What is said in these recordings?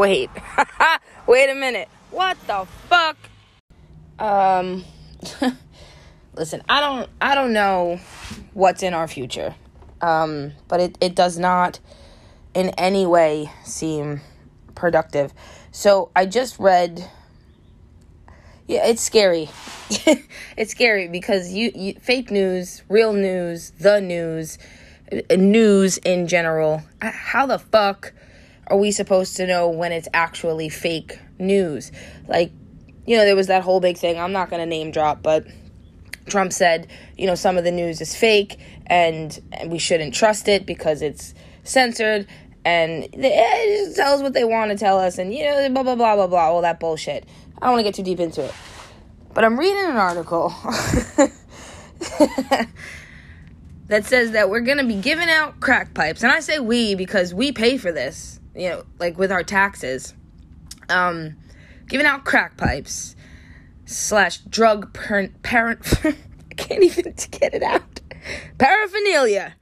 wait. wait a minute. What the fuck? Um listen, I don't I don't know what's in our future. Um but it it does not in any way seem productive. So I just read yeah, it's scary. it's scary because you, you fake news, real news, the news, uh, news in general. How the fuck are we supposed to know when it's actually fake news? Like, you know, there was that whole big thing. I'm not going to name drop, but Trump said, you know, some of the news is fake and, and we shouldn't trust it because it's censored and they eh, just tell us what they want to tell us and, you know, blah, blah, blah, blah, blah, all that bullshit. I don't want to get too deep into it. But I'm reading an article that says that we're going to be giving out crack pipes. And I say we because we pay for this, you know, like with our taxes. Um, giving out crack pipes slash drug parent. parent I can't even get it out. Paraphernalia.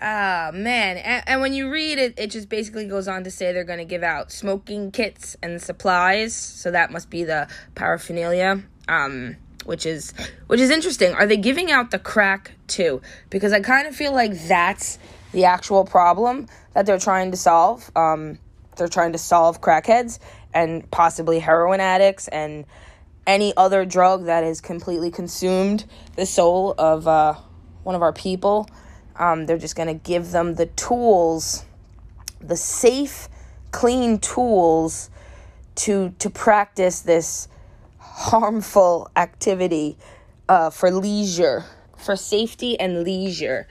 Ah, man. And, and, when you read it, it just basically goes on to say they're going to give out smoking kits and supplies. So that must be the paraphernalia um, which is which is interesting. Are they giving out the crack too? Because I kind of feel like that's the actual problem that they're trying to solve. Um, they're trying to solve crackheads and possibly heroin addicts and any other drug that has completely consumed the soul of uh, one of our people. Um, they're just going to give them the tools, the safe, clean tools to to practice this harmful activity uh, for leisure, for safety and leisure.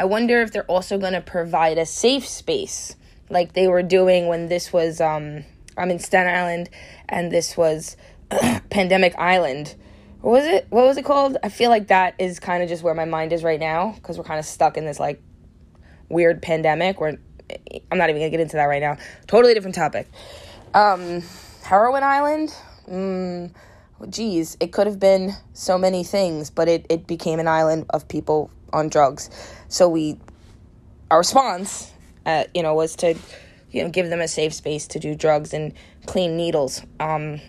I wonder if they're also going to provide a safe space like they were doing when this was, um, I'm in Staten Island and this was Pandemic Island. What was it? What was it called? I feel like that is kind of just where my mind is right now because we're kind of stuck in this like weird pandemic where I'm not even gonna get into that right now. Totally different topic. Um, Heroin Island. Mm, geez, it could have been so many things, but it, it became an island of people on drugs. So we, our response, uh, you know, was to, you know, give them a safe space to do drugs and clean needles. Um,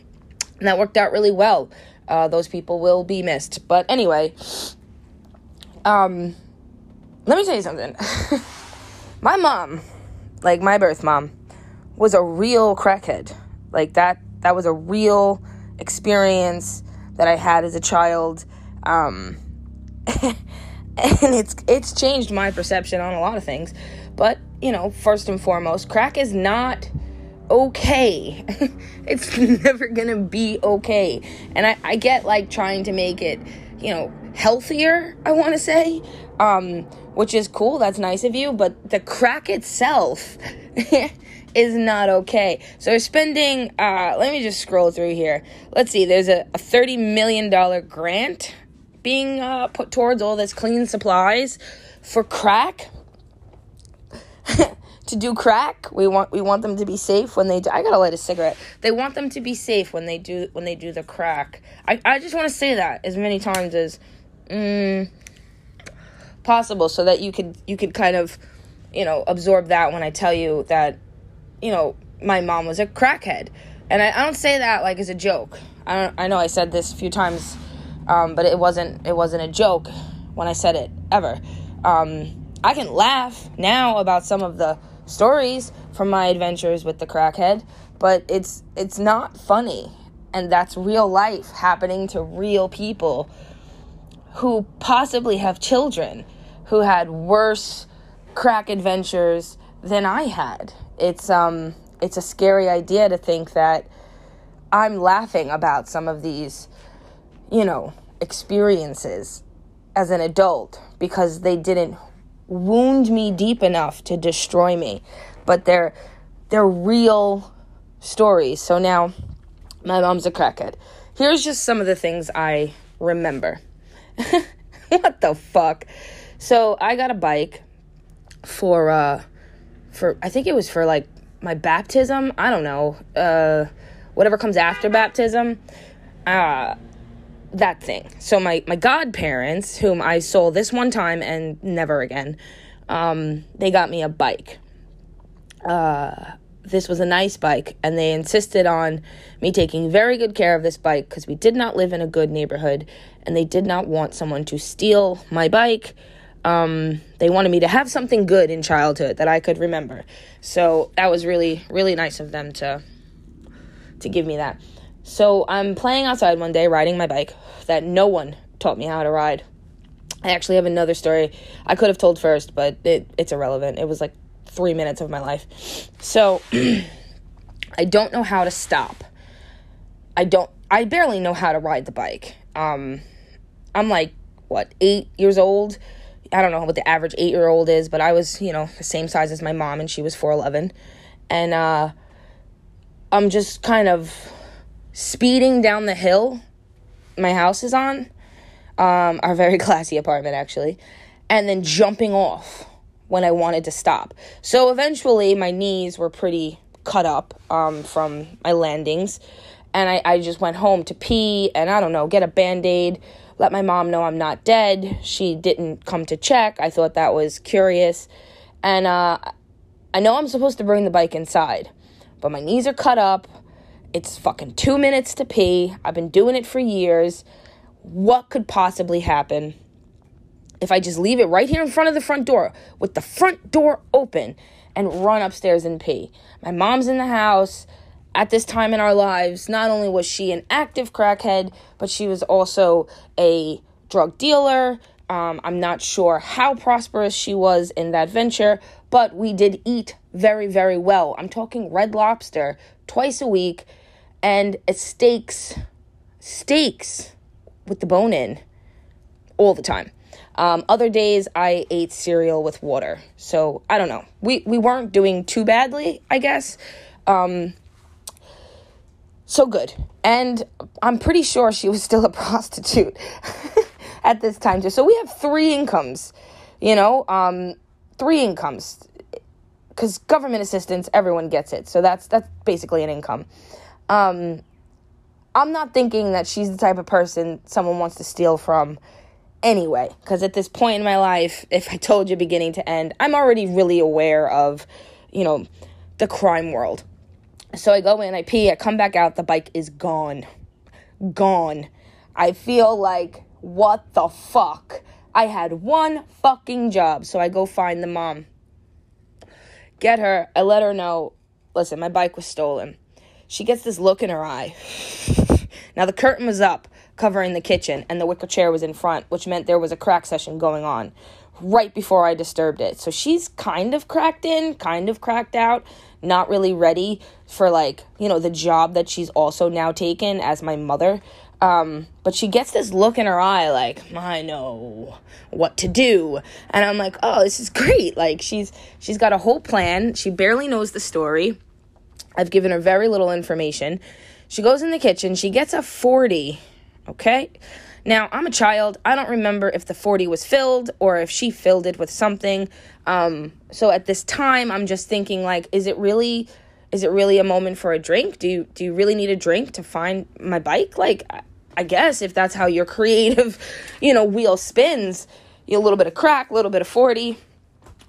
and that worked out really well. Uh, those people will be missed. But anyway, um, let me tell you something. my mom, like my birth mom, was a real crackhead. Like that, that was a real experience that I had as a child. Um, and it's it's changed my perception on a lot of things. But, you know, first and foremost, crack is not okay. it's never gonna be okay. And I, I get like trying to make it, you know, healthier, I wanna say. Um, which is cool, that's nice of you, but the crack itself is not okay. So they're spending, uh, let me just scroll through here. Let's see, there's a, a $30 million grant being uh, put towards all this clean supplies for crack. to do crack, we want we want them to be safe when they do. I gotta light a cigarette. They want them to be safe when they do when they do the crack. I, I just want to say that as many times as mm, possible, so that you could you could kind of you know absorb that when I tell you that you know, my mom was a crackhead. And I, I don't say that like as a joke. I don't, I know I said this a few times, um, but it wasn't it wasn't a joke when I said it ever. Um, I can laugh now about some of the stories from my adventures with the crackhead, but it's it's not funny, and that's real life happening to real people who possibly have children who had worse crack adventures than I had it's um it's a scary idea to think that I'm laughing about some of these, you know, experiences as an adult because they didn't wound me deep enough to destroy me. But they're they're real stories. So now my mom's a crackhead. Here's just some of the things I remember. what the fuck? So I got a bike for uh for I think it was for like my baptism. I don't know. Uh, whatever comes after baptism. Uh, that thing. So my my godparents, whom I saw this one time and never again, um, they got me a bike. Uh, this was a nice bike and they insisted on me taking very good care of this bike because we did not live in a good neighborhood and they did not want someone to steal my bike um, they wanted me to have something good in childhood that i could remember so that was really really nice of them to to give me that so i'm playing outside one day riding my bike that no one taught me how to ride i actually have another story i could have told first but it, it's irrelevant it was like three minutes of my life. So I don't know how to stop. I don't, I barely know how to ride the bike. Um, I'm like, what, eight years old? I don't know what the average eight year old is, but I was, you know, the same size as my mom and she was 4'11. And uh, I'm just kind of speeding down the hill my house is on, um, our very classy apartment actually, and then jumping off when I wanted to stop. So eventually, my knees were pretty cut up um, from my landings, and I, I just went home to pee and I don't know, get a band aid, let my mom know I'm not dead. She didn't come to check. I thought that was curious. And uh, I know I'm supposed to bring the bike inside, but my knees are cut up. It's fucking two minutes to pee. I've been doing it for years. What could possibly happen? if I just leave it right here in front of the front door with the front door open and run upstairs and pee. My mom's in the house. At this time in our lives, not only was she an active crackhead, but she was also a drug dealer. Um, I'm not sure how prosperous she was in that venture, but we did eat very, very well. I'm talking red lobster twice a week and steaks, steaks with the bone in all the time. Um, other days I ate cereal with water. So I don't know. We we weren't doing too badly, I guess. Um, so good. And I'm pretty sure she was still a prostitute at this time too. So we have three incomes, you know, um, three incomes. Because government assistance, everyone gets it. So that's that's basically an income. Um, I'm not thinking that she's the type of person someone wants to steal from anyway, because at this point in my life, if I told you beginning to end, I'm already really aware of, you know, the crime world. So I go in, I pee, I come back out, the bike is gone. Gone. I feel like, what the fuck? I had one fucking job. So I go find the mom. Get her, I let her know, listen, my bike was stolen. She gets this look in her eye. now the curtain was up covering the kitchen, and the wicker chair was in front, which meant there was a crack session going on right before I disturbed it. So she's kind of cracked in, kind of cracked out, not really ready for like, you know, the job that she's also now taken as my mother. Um, but she gets this look in her eye like, I know what to do. And I'm like, oh, this is great. Like she's she's got a whole plan. She barely knows the story. I've given her very little information. She goes in the kitchen, she gets a 40 Okay? Now, I'm a child. I don't remember if the 40 was filled or if she filled it with something. Um, so at this time, I'm just thinking like is it really is it really a moment for a drink? Do you do you really need a drink to find my bike? Like I guess if that's how your creative, you know, wheel spins, a little bit of crack, a little bit of 40.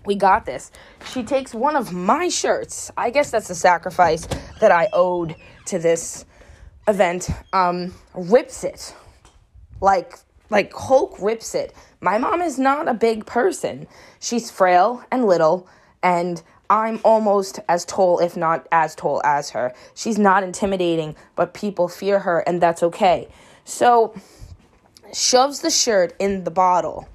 We got this. She takes one of my shirts. I guess that's a sacrifice that I owed to this event um, rips it like like Hulk rips it. My mom is not a big person. She's frail and little and I'm almost as tall if not as tall as her. She's not intimidating, but people fear her and that's okay. So shoves the shirt in the bottle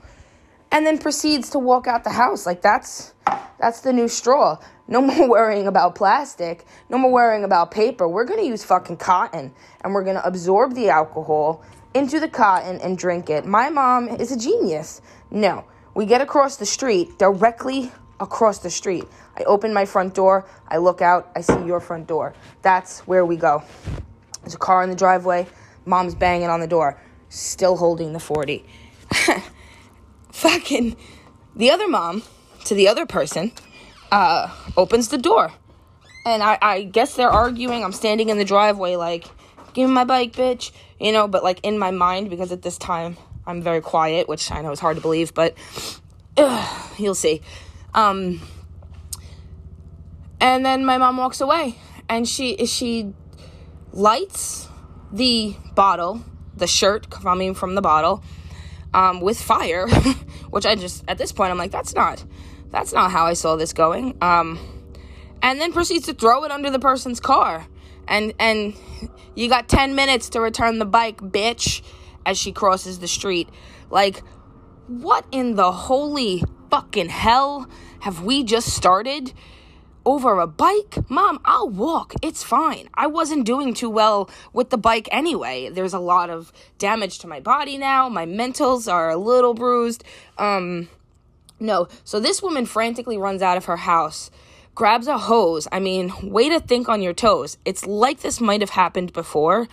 and then proceeds to walk out the house like that's that's the new straw. No more worrying about plastic. No more worrying about paper. We're going to use fucking cotton and we're going to absorb the alcohol into the cotton and drink it. My mom is a genius. No, we get across the street, directly across the street. I open my front door, I look out, I see your front door. That's where we go. There's a car in the driveway, mom's banging on the door, still holding the 40. Fucking the other mom to the other person uh, opens the door. And I, I guess they're arguing. I'm standing in the driveway, like, give me my bike, bitch. You know, but like in my mind, because at this time I'm very quiet, which I know is hard to believe, but ugh, you'll see. Um, And then my mom walks away and she she lights the bottle, the shirt coming from the bottle, um, with fire, which I just at this point I'm like, that's not that's not how I saw this going. Um, and then proceeds to throw it under the person's car. And and you got 10 minutes to return the bike, bitch, as she crosses the street. Like, what in the holy fucking hell have we just started? Over a bike? Mom, I'll walk. It's fine. I wasn't doing too well with the bike anyway. There's a lot of damage to my body now. My mentals are a little bruised. Um no. So this woman frantically runs out of her house, grabs a hose. I mean, way to think on your toes. It's like this might have happened before.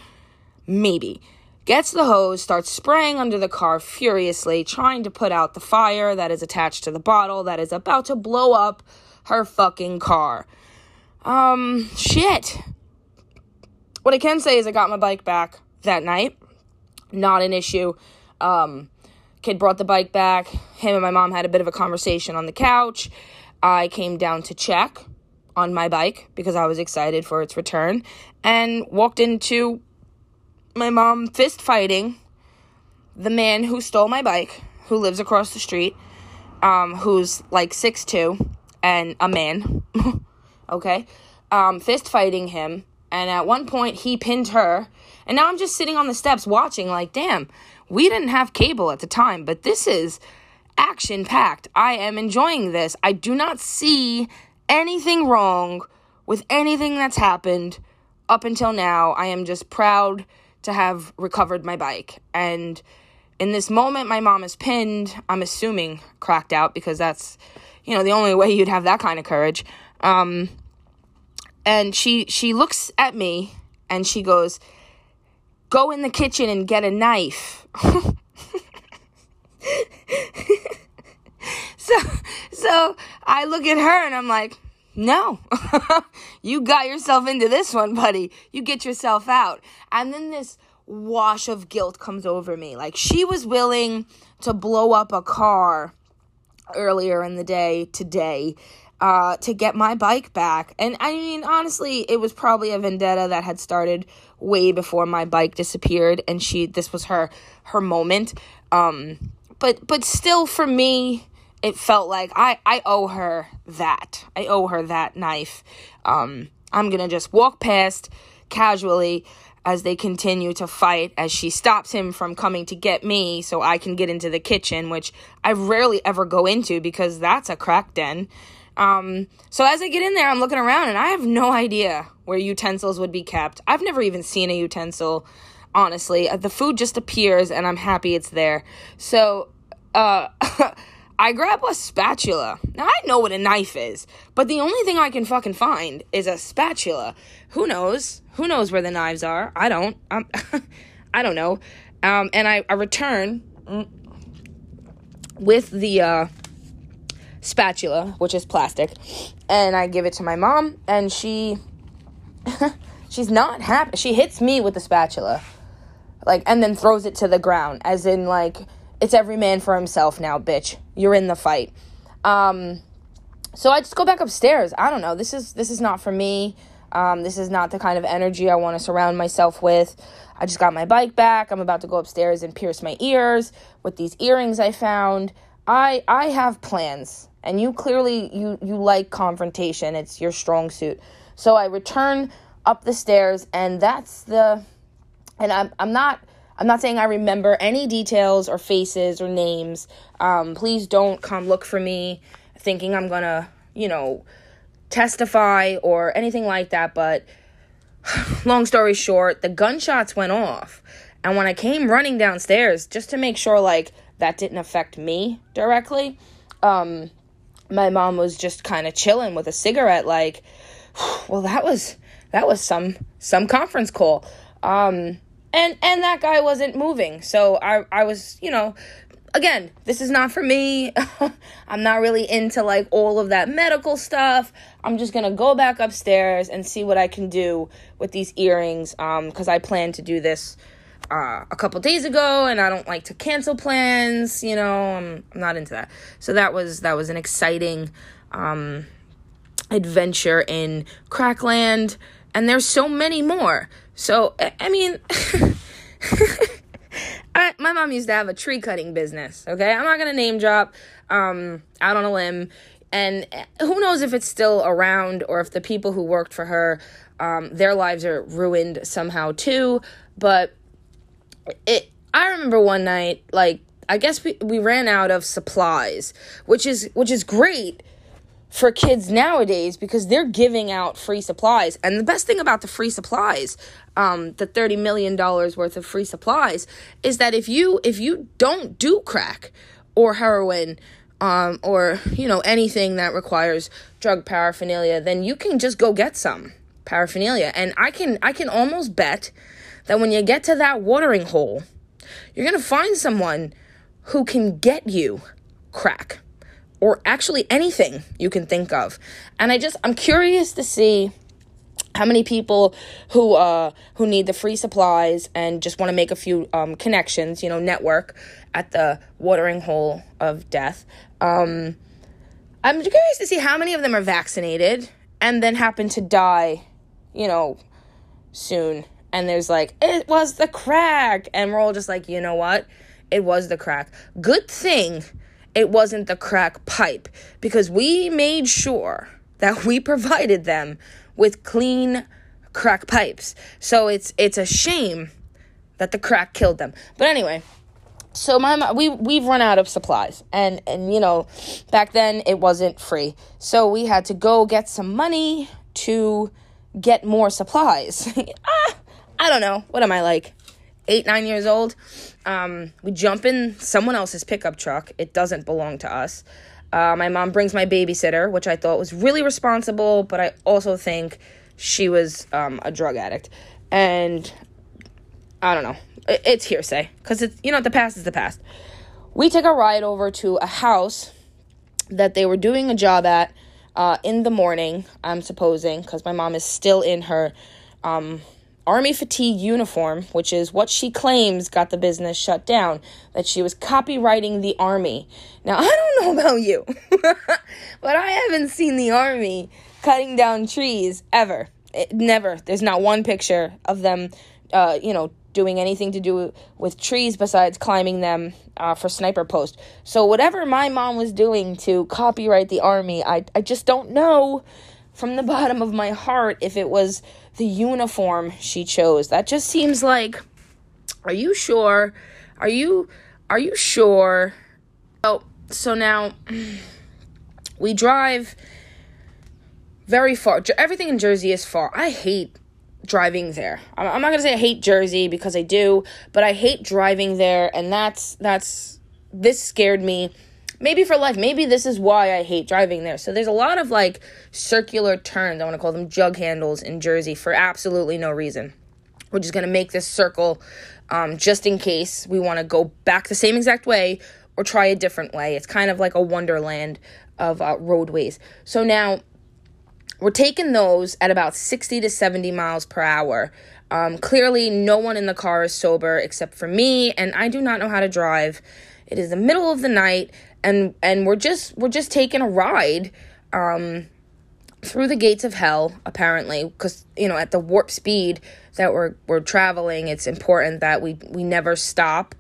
Maybe. Gets the hose, starts spraying under the car furiously, trying to put out the fire that is attached to the bottle that is about to blow up her fucking car. Um, shit. What I can say is I got my bike back that night. Not an issue. Um, kid brought the bike back. Him and my mom had a bit of a conversation on the couch. I came down to check on my bike because I was excited for its return and walked into my mom fist fighting the man who stole my bike, who lives across the street, um, who's like six two and a man, okay, um, fist fighting him. And at one point, he pinned her. And now I'm just sitting on the steps watching, like, damn, we didn't have cable at the time, but this is action packed. I am enjoying this. I do not see anything wrong with anything that's happened up until now. I am just proud to have recovered my bike. And in this moment, my mom is pinned. I'm assuming cracked out because that's you know, the only way you'd have that kind of courage. Um, and she she looks at me and she goes, "Go in the kitchen and get a knife." so so I look at her and I'm like, "No. you got yourself into this one, buddy. You get yourself out." And then this wash of guilt comes over me. Like she was willing to blow up a car earlier in the day today uh, to get my bike back. And I mean, honestly, it was probably a vendetta that had started way before my bike disappeared, and she this was her her moment. Um, but but still, for me, it felt like I I owe her that. I owe her that knife. Um, I'm gonna just walk past casually as they continue to fight as she stops him from coming to get me so I can get into the kitchen, which I rarely ever go into because that's a crack den. Um, so as I get in there, I'm looking around and I have no idea where utensils would be kept. I've never even seen a utensil, honestly. The food just appears and I'm happy it's there. So, uh, I grab a spatula. Now I know what a knife is, but the only thing I can fucking find is a spatula. Who knows? Who knows where the knives are? I don't. Um, I don't know. Um, and I, I return with the uh, spatula, which is plastic, and I give it to my mom, and she she's not happy. She hits me with the spatula, like, and then throws it to the ground, as in like it's every man for himself now, bitch. You're in the fight. Um, so I just go back upstairs. I don't know. This is this is not for me. Um, this is not the kind of energy I want to surround myself with. I just got my bike back. I'm about to go upstairs and pierce my ears with these earrings I found. I I have plans, and you clearly you you like confrontation. It's your strong suit. So I return up the stairs, and that's the. And I'm I'm not. I'm not saying I remember any details or faces or names. Um, please don't come look for me thinking I'm gonna, you know, testify or anything like that, but long story short, the gunshots went off. And when I came running downstairs just to make sure like that didn't affect me directly, um my mom was just kind of chilling with a cigarette like well that was that was some some conference call. Um and and that guy wasn't moving. So I I was, you know, again, this is not for me. I'm not really into like all of that medical stuff. I'm just gonna go back upstairs and see what I can do with these earrings. Um, because I plan to do this uh, a couple days ago, and I don't like to cancel plans. You know, I'm, I'm not into that. So that was that was an exciting, um, adventure in Crackland, and there's so many more. So, I mean, I, my mom used to have a tree cutting business, okay? I'm not gonna name drop um, out on a limb. And who knows if it's still around or if the people who worked for her, um, their lives are ruined somehow too. But it, I remember one night, like, I guess we, we ran out of supplies, which is which is great for kids nowadays because they're giving out free supplies. And the best thing about the free supplies, um, the thirty million dollars worth of free supplies, is that if you if you don't do crack or heroin um, or you know anything that requires drug paraphernalia, then you can just go get some paraphernalia. And I can I can almost bet that when you get to that watering hole, you're gonna find someone who can get you crack or actually anything you can think of. And I just I'm curious to see how many people who uh who need the free supplies and just want to make a few um connections, you know, network at the watering hole of death. Um I'm curious to see how many of them are vaccinated and then happen to die, you know, soon. And there's like, it was the crack. And we're all just like, you know what? It was the crack. Good thing it wasn't the crack pipe because we made sure that we provided them with clean crack pipes. So it's it's a shame that the crack killed them. But anyway, so my we we've run out of supplies and and you know back then it wasn't free. So we had to go get some money to get more supplies. ah, I don't know. What am I like? 8 9 years old. Um, we jump in someone else's pickup truck. It doesn't belong to us. Uh, my mom brings my babysitter, which I thought was really responsible, but I also think she was um, a drug addict. And I don't know. It's hearsay because it's you know the past is the past. We take a ride over to a house that they were doing a job at uh, in the morning. I'm supposing because my mom is still in her um, army fatigue uniform, which is what she claims got the business shut down, that she was copywriting the army. Now, I don't know about you, but I haven't seen the army cutting down trees ever. It, never. There's not one picture of them, uh, you know, doing anything to do with trees besides climbing them uh, for sniper post. So whatever my mom was doing to copyright the army, I I just don't know from the bottom of my heart if it was the uniform she chose. That just seems like are you sure? Are you are you sure? Oh, so now we drive very far. Everything in Jersey is far. I hate driving there. I'm not gonna say I hate Jersey because I do, but I hate driving there, and that's that's this scared me maybe for life. Maybe this is why I hate driving there. So there's a lot of like circular turns. I want to call them jug handles in Jersey for absolutely no reason. We're just going to make this circle um, just in case we want to go back the same exact way or try a different way. It's kind of like a wonderland of uh, roadways. So now we're taking those at about 60 to 70 miles per hour. Um, clearly, no one in the car is sober except for me, and I do not know how to drive. It is the middle of the night, and and we're just we're just taking a ride um, through the gates of hell apparently because you know at the warp speed that we're we're traveling it's important that we we never stop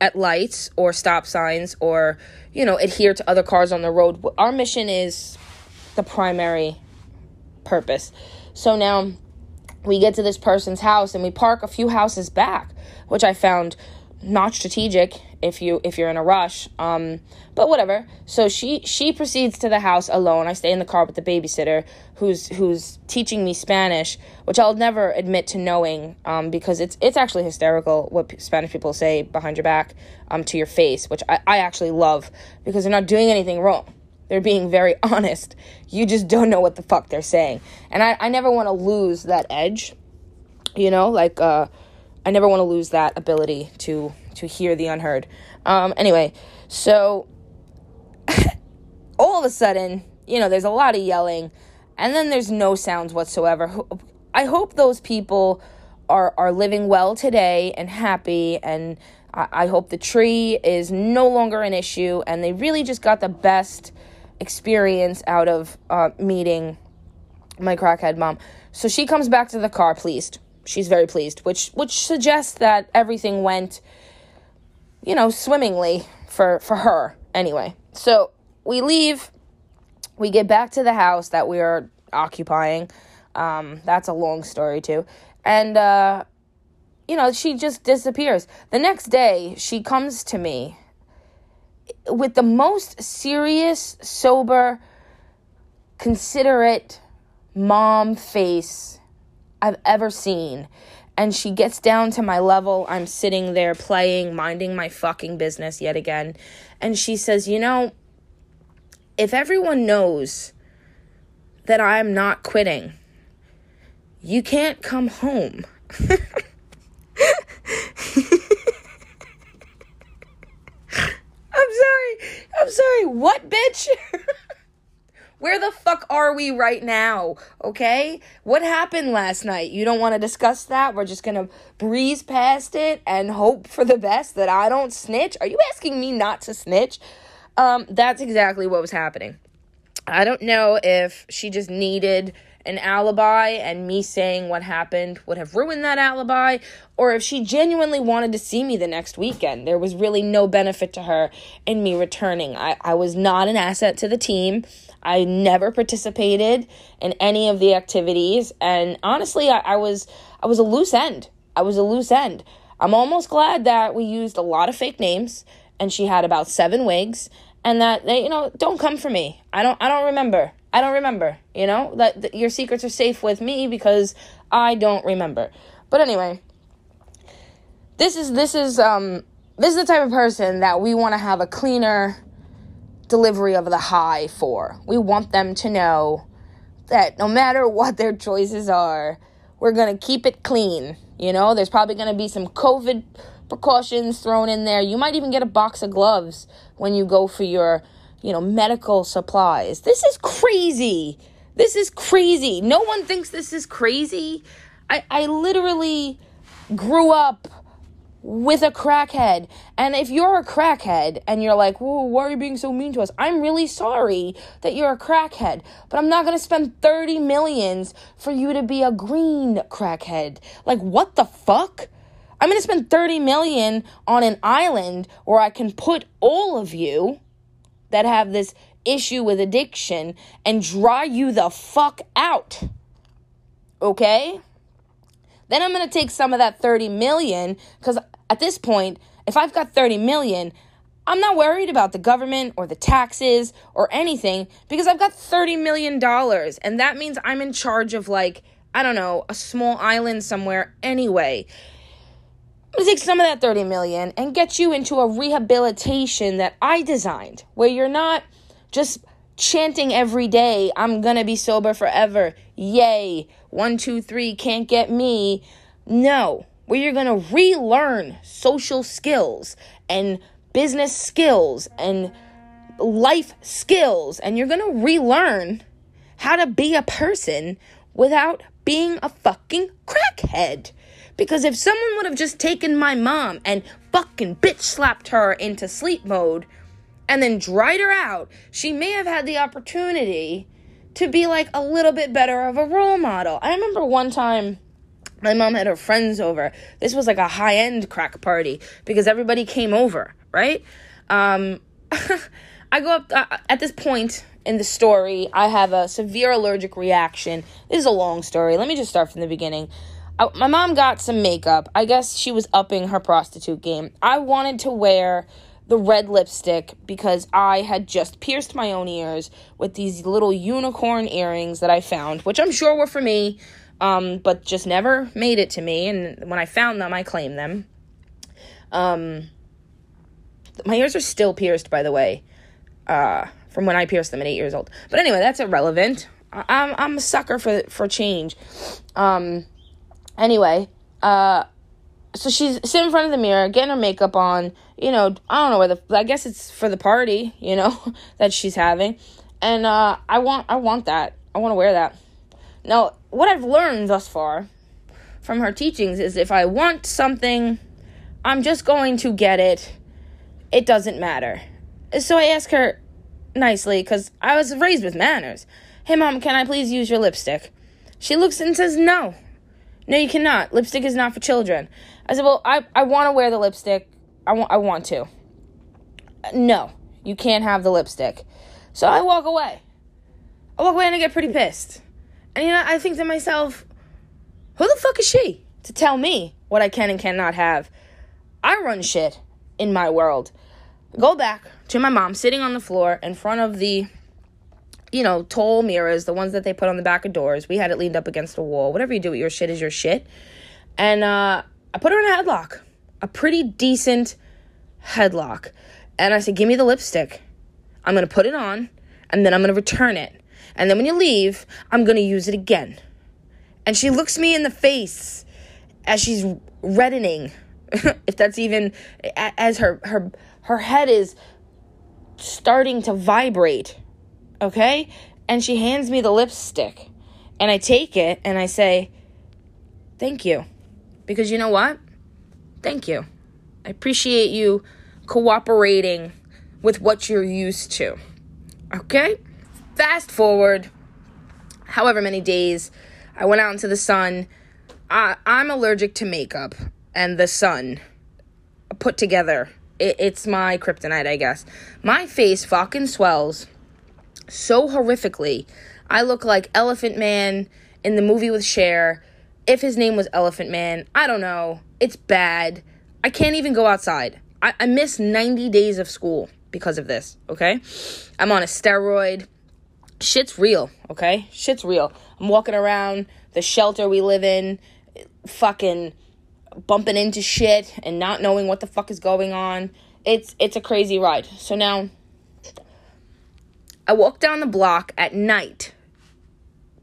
at lights or stop signs or you know adhere to other cars on the road. Our mission is the primary purpose. So now we get to this person's house and we park a few houses back which i found not strategic if you if you're in a rush um but whatever. So she she proceeds to the house alone. I stay in the car with the babysitter who's who's teaching me spanish which i'll never admit to knowing um because it's it's actually hysterical what spanish people say behind your back um to your face which i, I actually love because they're not doing anything wrong. They're being very honest. You just don't know what the fuck they're saying. And i, I never want to lose that edge you know like uh I never want to lose that ability to to hear the unheard. Um, anyway, so all of a sudden, you know, there's a lot of yelling, and then there's no sounds whatsoever. I hope those people are are living well today and happy, and I, I hope the tree is no longer an issue, and they really just got the best experience out of uh, meeting my crackhead mom. So she comes back to the car pleased. She's very pleased, which which suggests that everything went, you know, swimmingly for for her anyway. So we leave. We get back to the house that we are occupying. Um, that's a long story too, and uh, you know she just disappears. The next day, she comes to me with the most serious, sober, considerate mom face I've ever seen. And she gets down to my level. I'm sitting there playing, minding my fucking business yet again. And she says, You know, if everyone knows that I'm not quitting, you can't come home. I'm sorry. I'm sorry. What, bitch? Where the fuck are we right now? Okay? What happened last night? You don't want to discuss that? We're just gonna breeze past it and hope for the best that I don't snitch? Are you asking me not to snitch? Um, that's exactly what was happening. I don't know if she just needed an alibi and me saying what happened would have ruined that alibi, or if she genuinely wanted to see me the next weekend. There was really no benefit to her in me returning. I, I was not an asset to the team. I never participated in any of the activities, and honestly, I, I was I was a loose end. I was a loose end. I'm almost glad that we used a lot of fake names, and she had about seven wigs, and that they, you know, don't come for me. I don't I don't remember. I don't remember. You know that, that your secrets are safe with me because I don't remember. But anyway, this is this is um this is the type of person that we want to have a cleaner delivery of the high for. We want them to know that no matter what their choices are, we're going to keep it clean. You know, there's probably going to be some COVID precautions thrown in there. You might even get a box of gloves when you go for your, you know, medical supplies. This is crazy. This is crazy. No one thinks this is crazy. I, I literally grew up with a crackhead. And if you're a crackhead and you're like, whoa, why are you being so mean to us? I'm really sorry that you're a crackhead, but I'm not gonna spend 30 millions for you to be a green crackhead. Like, what the fuck? I'm gonna spend 30 million on an island where I can put all of you that have this issue with addiction and dry you the fuck out. Okay? Then I'm going to take some of that 30 million cuz at this point, if I've got 30 million, I'm not worried about the government or the taxes or anything because I've got 30 million dollars and that means I'm in charge of like I don't know, a small island somewhere anyway. I'm gonna take some of that 30 million and get you into a rehabilitation that I designed where you're not just chanting every day, I'm gonna be sober forever. Yay. One, two, three, can't get me. No where you're to relearn social skills and business skills and life skills, and you're to relearn how to be a person without being a fucking crackhead. Because if someone would have just taken my mom and fucking bitch slapped her into sleep mode and then dried her out, she may have had the opportunity to be like a little bit better of a role model. I remember one time my mom had her friends over. This was like a high end crack party because everybody came over, right? Um, I go up uh, at this point in the story. I have a severe allergic reaction. This is a long story. Let me just start from the beginning. I, my mom got some makeup. I guess she was upping her prostitute game. I wanted to wear the red lipstick because I had just pierced my own ears with these little unicorn earrings that I found, which I'm sure were for me um, but just never made it to me. And when I found them, I claimed them. Um, my ears are still pierced, by the way, uh, from when I pierced them at eight years old. But anyway, that's irrelevant. I- I'm I'm a sucker for for change. Um, anyway, uh, so she's sitting in front of the mirror, getting her makeup on. You know, I don't know where the. I guess it's for the party. You know that she's having, and uh, I want I want that. I want to wear that. Now, what I've learned thus far from her teachings is if I want something, I'm just going to get it. It doesn't matter. So I ask her nicely, because I was raised with manners Hey, mom, can I please use your lipstick? She looks and says, No. No, you cannot. Lipstick is not for children. I said, Well, I, I want to wear the lipstick. I want, I want to. No, you can't have the lipstick. So I walk away. I walk away and I get pretty pissed. And you know, I think to myself, who the fuck is she to tell me what I can and cannot have? I run shit in my world. Go back to my mom sitting on the floor in front of the, you know, tall mirrors, the ones that they put on the back of doors. We had it leaned up against a wall. Whatever you do with your shit is your shit. And uh, I put her in a headlock, a pretty decent headlock. And I said, Give me the lipstick. I'm going to put it on and then I'm going to return it. And then when you leave, I'm going to use it again. And she looks me in the face as she's reddening, if that's even as her her her head is starting to vibrate. Okay? And she hands me the lipstick. And I take it and I say, "Thank you." Because you know what? Thank you. I appreciate you cooperating with what you're used to. Okay? Fast forward however many days, I went out into the sun. I, I'm allergic to makeup and the sun put together. It, it's my kryptonite, I guess. My face fucking swells so horrifically. I look like Elephant Man in the movie with Cher. If his name was Elephant Man, I don't know. It's bad. I can't even go outside. I, I miss 90 days of school because of this, okay? I'm on a steroid. Shit's real, okay? Shit's real. I'm walking around the shelter we live in, fucking bumping into shit and not knowing what the fuck is going on. It's it's a crazy ride. So now I walk down the block at night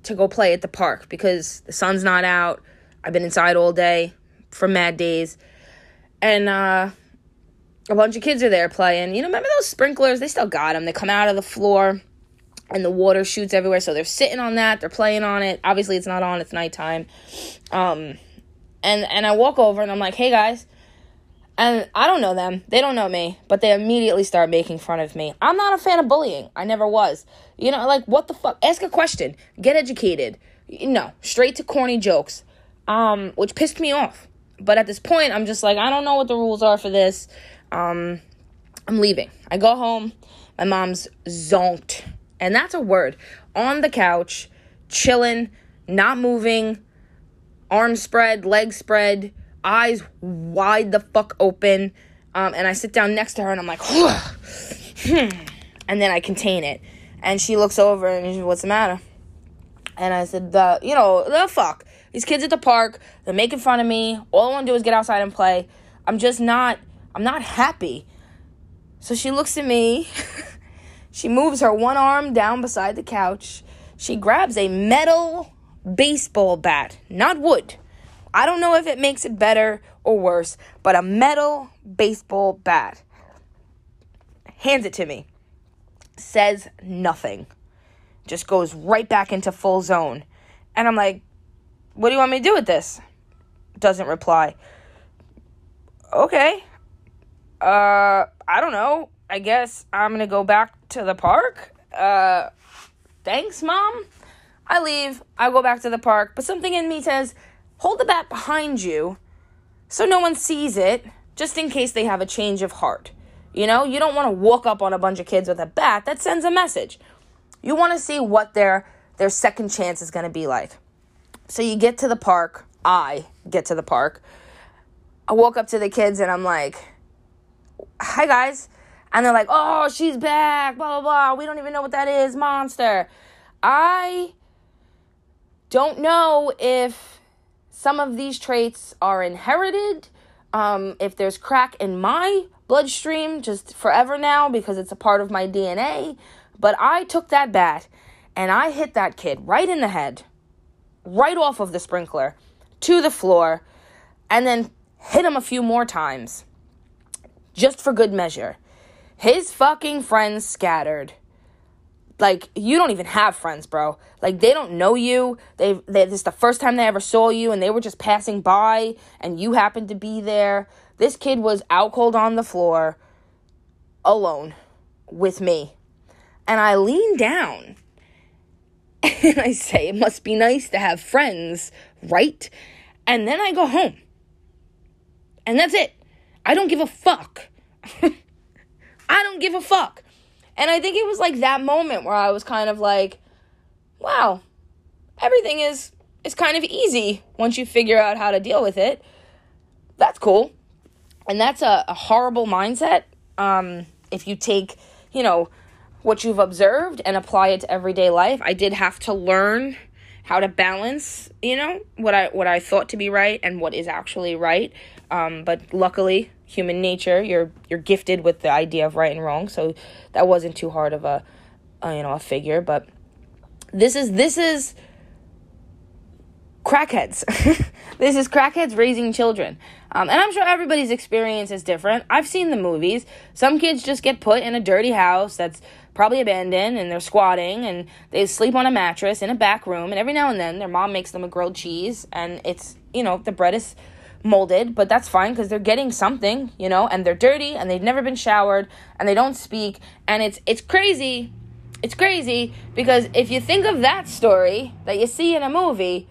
to go play at the park because the sun's not out. I've been inside all day for mad days. And uh a bunch of kids are there playing. You know, remember those sprinklers? They still got them. They come out of the floor and the water shoots everywhere. So they're sitting on that. They're playing on it. Obviously, it's not on. It's nighttime. Um, and and I walk over and I'm like, "Hey guys," and I don't know them. They don't know me, but they immediately start making fun of me. I'm not a fan of bullying. I never was. You know, like what the fuck? Ask a question. Get educated. No, straight to corny jokes. Um, which pissed me off. But at this point, I'm just like, I don't know what the rules are for this. Um, I'm leaving. I go home. My mom's zonked. And that's a word. On the couch, chilling, not moving, arms spread, legs spread, eyes wide the fuck open. Um, and I sit down next to her and I'm like, hmm. and then I contain it. And she looks over and she's, what's the matter? And I said, the, you know, the fuck. These kids at the park, they're making fun of me. All I want to do is get outside and play. I'm just not I'm not happy. So she looks at me. she moves her one arm down beside the couch. She grabs a metal baseball bat, not wood. I don't know if it makes it better or worse, but a metal baseball bat. Hands it to me. Says nothing. Just goes right back into full zone. And I'm like, what do you want me to do with this? Doesn't reply. Okay uh, I don't know. I guess I'm gonna go back to the park. Uh, thanks, mom. I leave. I go back to the park, but something in me says, hold the bat behind you so no one sees it, just in case they have a change of heart. You know, you don't want to walk up on a bunch of kids with a bat. That sends a message. You want to see what their their second chance is going to be like. So you get to the park. I get to the park. I walk up to the kids and I'm like, hi guys. And they're like, oh, she's back, blah, blah, blah. We don't even know what that is, monster. I don't know if some of these traits are inherited, um, if there's crack in my bloodstream just forever now because it's a part of my DNA. But I took that bat and I hit that kid right in the head, right off of the sprinkler to the floor, and then hit him a few more times just for good measure. His fucking friends scattered. Like you don't even have friends, bro. Like they don't know you. They, this is the first time they ever saw you, and they were just passing by, and you happened to be there. This kid was out cold on the floor, alone, with me, and I lean down, and I say, it must be nice to have friends, right? And then I go home. And that's it. I don't give a fuck. I don't give a fuck. And I think it was like that moment where I was kind of like, wow, everything is is kind of easy once you figure out how to deal with it. That's cool. And that's a, a horrible mindset. Um, if you take, you know, what you've observed and apply it to everyday life. I did have to learn how to balance, you know, what I what I thought to be right and what is actually right. Um, but luckily, human nature, you're you're gifted with the idea of right and wrong, so that wasn't too hard of a, a you know a figure. But this is this is crackheads. this is crackheads raising children. Um, and I'm sure everybody's experience is different. I've seen the movies. Some kids just get put in a dirty house that's probably abandoned and they're squatting and they sleep on a mattress in a back room. And every now and then their mom makes them a grilled cheese and it's, you know, the bread is molded, but that's fine because they're getting something, you know, and they're dirty and they've never been showered and they don't speak. And it's, it's crazy. It's crazy because if you think of that story that you see in a movie,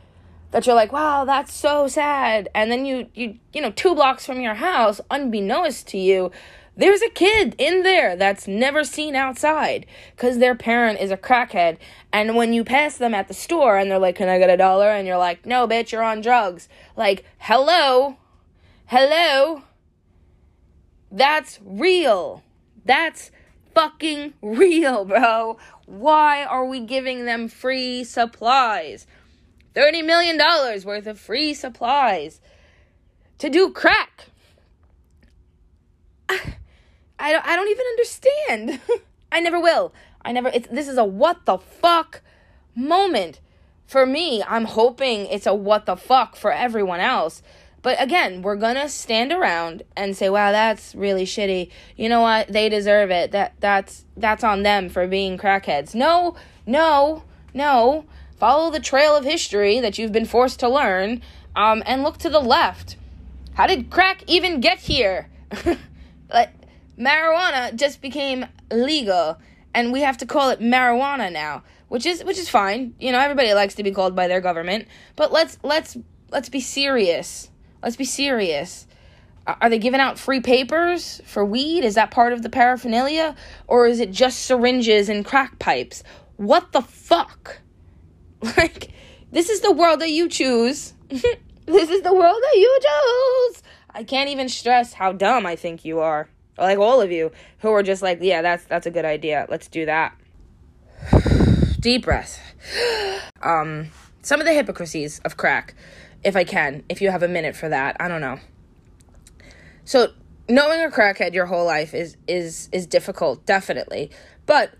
that you're like, wow, that's so sad. And then you, you, you know, two blocks from your house, unbeknownst to you, there's a kid in there that's never seen outside because their parent is a crackhead. And when you pass them at the store and they're like, can I get a dollar? And you're like, no, bitch, you're on drugs. Like, hello, hello. That's real. That's fucking real, bro. Why are we giving them free supplies? $30 million worth of free supplies to do crack. I don't, I don't even understand. I never will. I never, it's, this is a what the fuck moment. For me, I'm hoping it's a what the fuck for everyone else. But again, we're gonna stand around and say, "Wow, that's really shitty." You know what? They deserve it. That that's that's on them for being crackheads. No, no, no. Follow the trail of history that you've been forced to learn, um, and look to the left. How did crack even get here? marijuana just became legal, and we have to call it marijuana now, which is which is fine. You know, everybody likes to be called by their government, but let's let's let's be serious. Let's be serious. Are they giving out free papers for weed? Is that part of the paraphernalia? Or is it just syringes and crack pipes? What the fuck? Like, this is the world that you choose. this is the world that you choose. I can't even stress how dumb I think you are. Like all of you who are just like, yeah, that's that's a good idea. Let's do that. Deep breath. Um, some of the hypocrisies of crack, if I can, if you have a minute for that. I don't know. So knowing a crackhead your whole life is is is difficult, definitely. But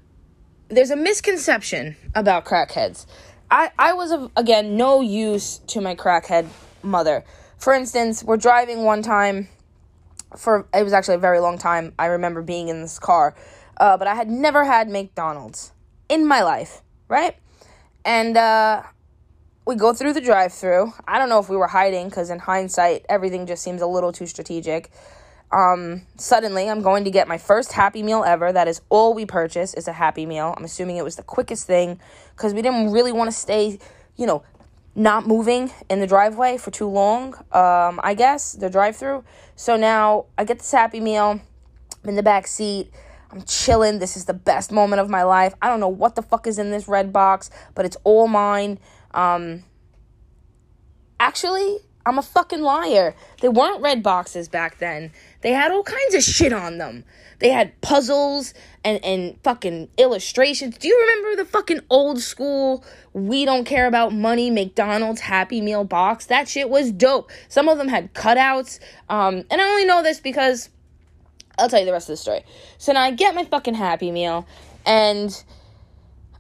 there's a misconception about crackheads I, I was, of, again, no use to my crackhead mother. For instance, we're driving one time for, it was actually a very long time. I remember being in this car, uh, but I had never had McDonald's in my life, right? And uh, we go through the drive through. I don't know if we were hiding because, in hindsight, everything just seems a little too strategic um, suddenly I'm going to get my first Happy Meal ever. That is all we purchase is a Happy Meal. I'm assuming it was the quickest thing because we didn't really want to stay, you know, not moving in the driveway for too long. Um, I guess the drive-through. So now I get this Happy Meal. I'm in the back seat. I'm chilling. This is the best moment of my life. I don't know what the fuck is in this red box, but it's all mine. Um, actually, I'm a fucking liar. They weren't red boxes back then. They had all kinds of shit on them. They had puzzles and, and fucking illustrations. Do you remember the fucking old school, we don't care about money McDonald's Happy Meal box? That shit was dope. Some of them had cutouts. Um, and I only know this because I'll tell you the rest of the story. So now I get my fucking Happy Meal and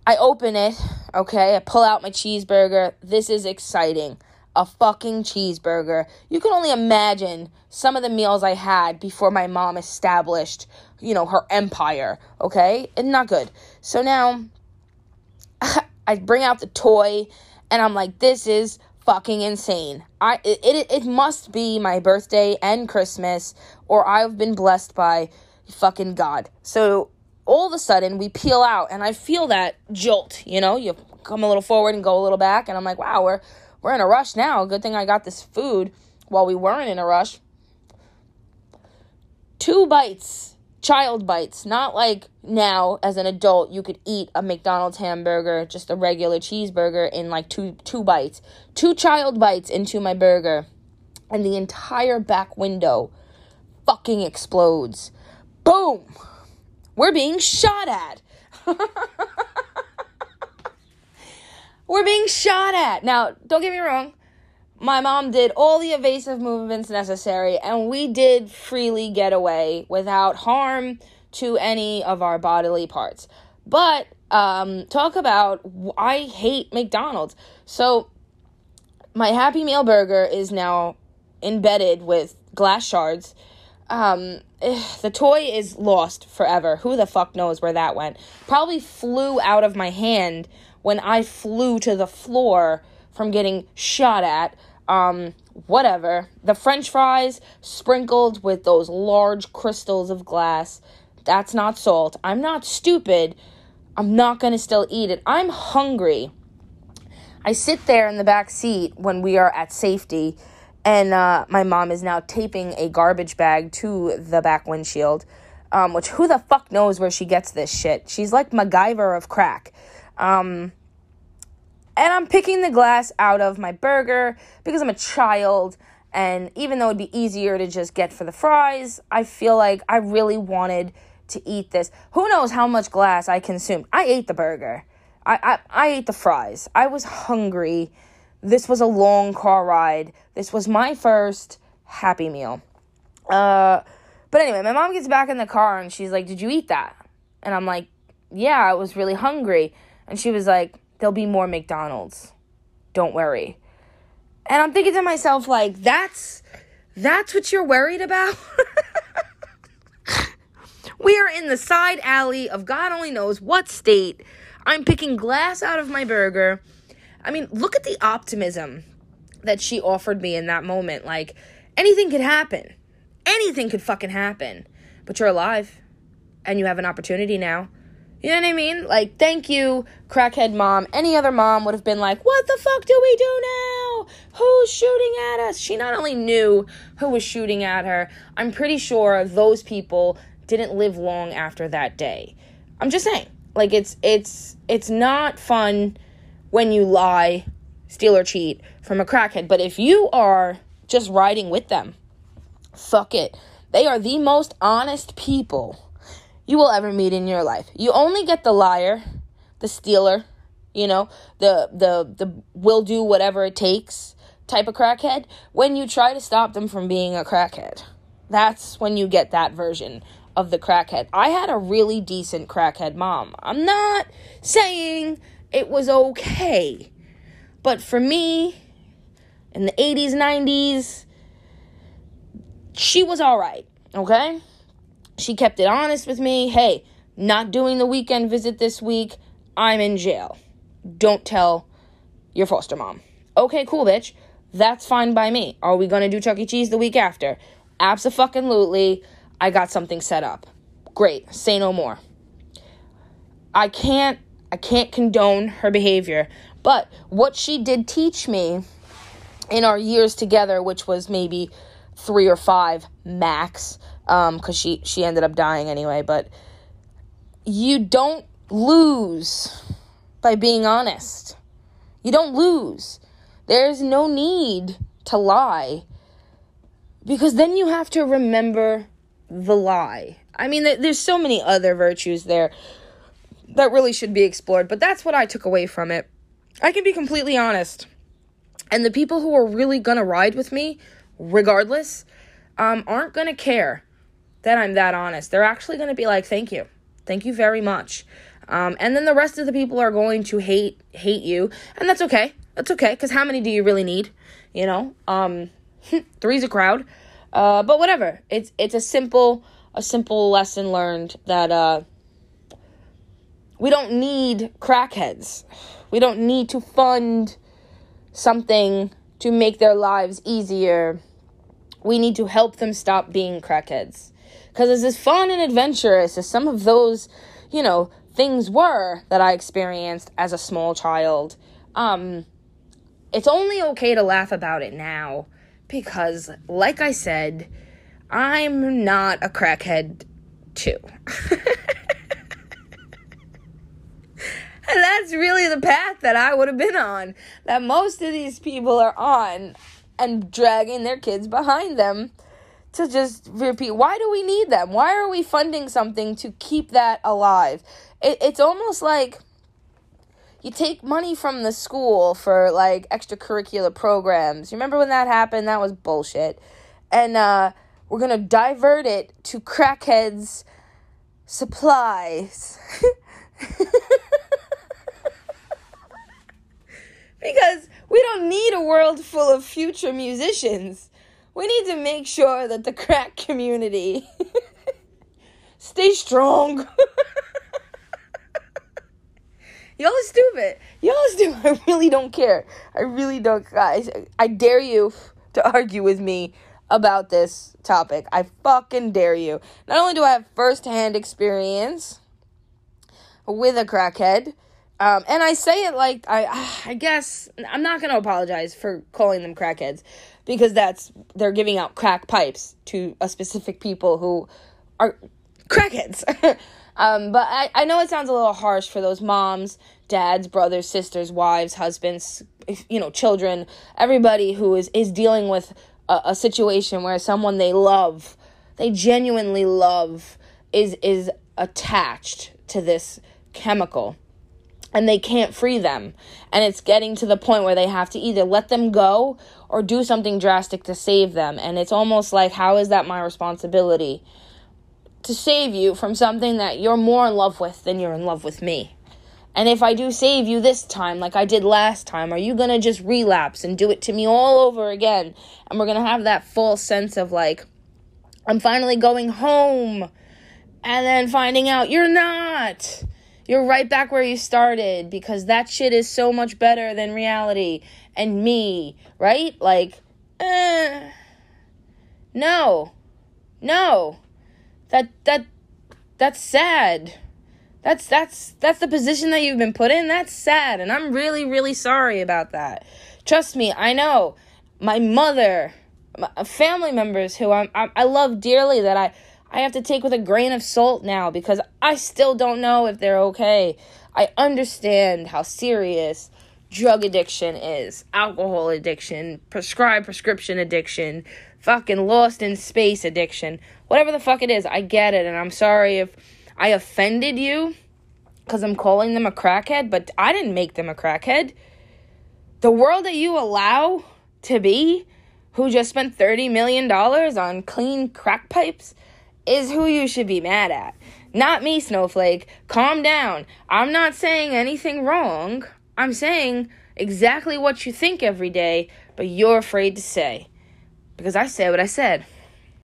I open it, okay? I pull out my cheeseburger. This is exciting a fucking cheeseburger. You can only imagine some of the meals I had before my mom established, you know, her empire, okay? And not good. So now I bring out the toy and I'm like, this is fucking insane. I it, it, it must be my birthday and Christmas or I've been blessed by fucking God. So all of a sudden we peel out and I feel that jolt, you know, you come a little forward and go a little back. And I'm like, wow, we're we're in a rush now. Good thing I got this food while we weren't in a rush. Two bites, child bites, not like now as an adult you could eat a McDonald's hamburger, just a regular cheeseburger in like two two bites. Two child bites into my burger and the entire back window fucking explodes. Boom. We're being shot at. We're being shot at. Now, don't get me wrong. My mom did all the evasive movements necessary, and we did freely get away without harm to any of our bodily parts. But um, talk about I hate McDonald's. So my Happy Meal burger is now embedded with glass shards. Um, the toy is lost forever. Who the fuck knows where that went? Probably flew out of my hand when I flew to the floor from getting shot at. Um, whatever. The french fries sprinkled with those large crystals of glass. That's not salt. I'm not stupid. I'm not going to still eat it. I'm hungry. I sit there in the back seat when we are at safety, and uh, my mom is now taping a garbage bag to the back windshield. Um, which who the fuck knows where she gets this shit? She's like MacGyver of crack. Um, and I'm picking the glass out of my burger because I'm a child. And even though it'd be easier to just get for the fries, I feel like I really wanted to eat this. Who knows how much glass I consumed? I ate the burger. I, I, I ate the fries. I was hungry. This was a long car ride. This was my first Happy Meal. Uh, but anyway, my mom gets back in the car and she's like, Did you eat that? And I'm like, Yeah, I was really hungry. And she was like, There'll be more McDonald's. Don't worry. And I'm thinking to myself, like, that's that's what you're worried about? we are in the side alley of God only knows what state. I'm picking glass out of my burger. I mean, look at the optimism that she offered me in that moment. Like, anything could happen. Anything could fucking happen. But you're alive. And you have an opportunity now. You know what I mean? Like, thank you, crackhead mom. Any other mom would have been like, what the fuck do we do now? Who's shooting at us? She not only knew who was shooting at her, I'm pretty sure those people didn't live long after that day. I'm just saying. Like it's it's it's not fun when you lie, steal or cheat from a crackhead, but if you are just riding with them, fuck it. They are the most honest people you will ever meet in your life. You only get the liar, the stealer, you know, the the the will do whatever it takes type of crackhead when you try to stop them from being a crackhead. That's when you get that version of the crackhead. I had a really decent crackhead mom. I'm not saying it was okay. But for me, in the 80s, 90s, she was all right, okay? She kept it honest with me. Hey, not doing the weekend visit this week. I'm in jail. Don't tell your foster mom. Okay, cool, bitch. That's fine by me. Are we gonna do Chuck E. Cheese the week after? Absolutely. I got something set up. Great. Say no more. I can't I can't condone her behavior, but what she did teach me in our years together, which was maybe three or five max, um because she she ended up dying anyway but you don't lose by being honest. You don't lose. There's no need to lie because then you have to remember the lie. I mean there's so many other virtues there that really should be explored but that's what i took away from it. I can be completely honest and the people who are really gonna ride with me regardless um, aren't gonna care that I'm that honest. They're actually going to be like, "Thank you, thank you very much," um, and then the rest of the people are going to hate hate you, and that's okay. That's okay because how many do you really need? You know, um, three's a crowd, uh, but whatever. It's it's a simple a simple lesson learned that uh, we don't need crackheads. We don't need to fund something to make their lives easier. We need to help them stop being crackheads. Because it's as fun and adventurous as some of those, you know, things were that I experienced as a small child. Um, it's only okay to laugh about it now because, like I said, I'm not a crackhead, too. And that's really the path that I would have been on, that most of these people are on, and dragging their kids behind them to just repeat. Why do we need them? Why are we funding something to keep that alive? It, it's almost like you take money from the school for like extracurricular programs. You remember when that happened? That was bullshit. And uh, we're to divert it to crackheads' supplies. because we don't need a world full of future musicians. We need to make sure that the crack community stay strong. Y'all are stupid. Y'all are stupid. I really don't care. I really don't. Guys, I dare you to argue with me about this topic. I fucking dare you. Not only do I have firsthand experience with a crackhead, um, and I say it like I, I guess I'm not gonna apologize for calling them crackheads, because that's they're giving out crack pipes to a specific people who are crackheads. um, but I, I know it sounds a little harsh for those moms, dads, brothers, sisters, wives, husbands, you know, children, everybody who is is dealing with a, a situation where someone they love, they genuinely love, is is attached to this chemical and they can't free them. And it's getting to the point where they have to either let them go or do something drastic to save them. And it's almost like, how is that my responsibility? To save you from something that you're more in love with than you're in love with me. And if I do save you this time, like I did last time, are you gonna just relapse and do it to me all over again? And we're gonna have that false sense of like, I'm finally going home. And then finding out you're not you're right back where you started because that shit is so much better than reality and me, right? Like, eh, no, no, that that that's sad. That's that's that's the position that you've been put in. That's sad, and I'm really really sorry about that. Trust me, I know. My mother, my family members who I'm, I, I love dearly that I I have to take with a grain of salt now because I still don't know if they're okay. I understand how serious drug addiction is, alcohol addiction, prescribed prescription addiction, fucking lost in space addiction, whatever the fuck it is. I get it, and I'm sorry if I offended you because I'm calling them a crackhead, but I didn't make them a crackhead. The world that you allow to be, who just spent $30 million on clean crack pipes, is who you should be mad at. Not me, Snowflake. Calm down. I'm not saying anything wrong. I'm saying exactly what you think every day, but you're afraid to say. Because I say what I said.